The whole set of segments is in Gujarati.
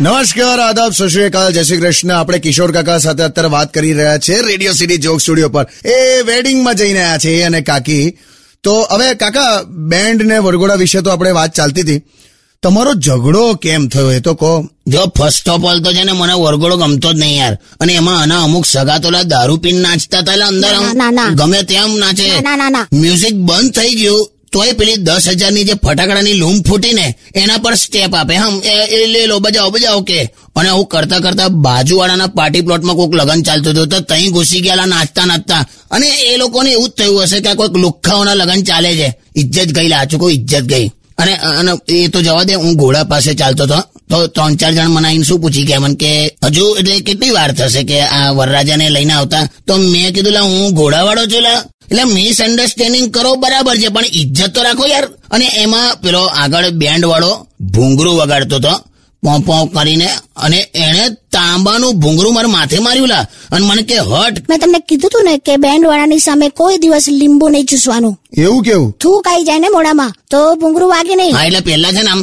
નમસ્કાર, આદાબ, સત શ્રી જય શ્રી કૃષ્ણ. આપણે કિશોર કાકા સાથે અત્યારે વાત કરી રહ્યા છે રેડિયો સિટી જોક સ્ટુડિયો પર. એ વેડિંગમાં જઈને આવ્યા છે અને કાકી. તો હવે કાકા બેન્ડ ને વરઘોડા વિશે તો આપણે વાત ચાલતી હતી. તમારો ઝઘડો કેમ થયો એ તો કહો. જો ફર્સ્ટ ઓફ ઓલ તો છે ને મને વરઘોડો ગમતો જ નહીં યાર. અને એમાં આના અમુક સગા તો લા દારૂ પીને નાચતા હતા અંદર ના, ના. ગમે તેમ નાચે. ના, ના, ના. મ્યુઝિક બંધ થઈ ગયું તોય પેલી દસ હજારની જે ફટાકડાની લૂમ ફૂટી ને એના પર સ્ટેપ આપે. હમ એ- એ લે લો બજાવો બજાવો કે અને આવું કરતા કરતા બાજુવાળાના પાર્ટી પ્લોટમાં કોઈક લગન ચાલતું હતું તો તઈ ઘૂસી ગયેલા નાચતા નાચતા. અને એ લોકોને એવું જ થયું હશે કે આ કોઈક લુખ્ખાઓના લગન ચાલે છે. ઇજ્જત ગઈ લાચુકો કોઈ ઇજ્જત ગઈ. અને અને એ તો જવા દે, હું ઘોડા પાસે ચાલતો હતો. તો ત્રણ ચાર જણ મને આઈને શું પૂછી ગયા? મને કે, હજુ એટલે કેટલી વાર થશે કે આ વરરાજાને લઈને આવતા? તો મેં કીધું, લા, હું ઘોડાવાળો છું, લા. એટલે મિસઅન્ડરસ્ટેન્ડિંગ કરો, બરાબર છે, પણ ઇજ્જત તો રાખો યાર. અને એમાં પેલો આગળ બેન્ડ વાળો ભૂંગરું વગાડતો હતો. પોં પોં કરીને અને એણે તાંબાનું ભૂંગરું મારા માથે માર્યું લા. અને મને કે હટ. મેં તમને કીધું તું ને કે બેન્ડ વાળાની સામે કોઈ દિવસ લીંબુ નહીં ચૂસવાનું. એવું કેવું? થૂક આઈ જાય ને મોડામાં તો ભૂંગરું વાગે નહીં. હા એટલે પેલા છે ને આમ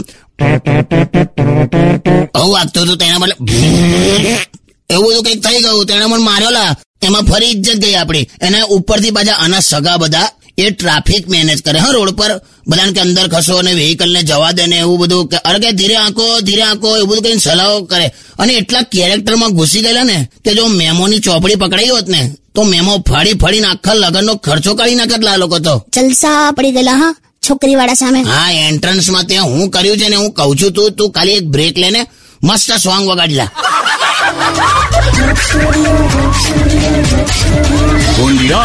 આવું વાગતું હતું તેના બદલે એવું બધું કંઈક થઈ ગયું. તેણે મને માર્યો લા. એમાં ફરી ઇજ્જત ગઈ આપડી એને ઉપરથી પાછા આના સગા બધા એ ટ્રાફિક મેનેજ કરે. હા રોડ પર બધાને કે અંદર ખસો અને vehicle ને જવા દે ને એવું બધું કે અરે કે ધીરે આંકો ધીરે આંકો એવું બધું કઈ સલાહો કરે. અને એટલા કેરેક્ટરમાં ઘૂસી ગયેલા ને કે જો મેમોની ચોપડી પકડાઈ હોત ને તો મેમો ફાડી ફાડીને આખા લગનનો ખર્ચો કાઢી નાખેલા આ લોકો તો. જલસા પડી ગયેલા હા છોકરી વાળા સામે. હા એન્ટ્રન્સમાં ત્યાં હું કર્યું છે ને હું કહું છું તું તું ખાલી એક બ્રેક લેને મસ્ત સોંગ વગાડી લા. Radio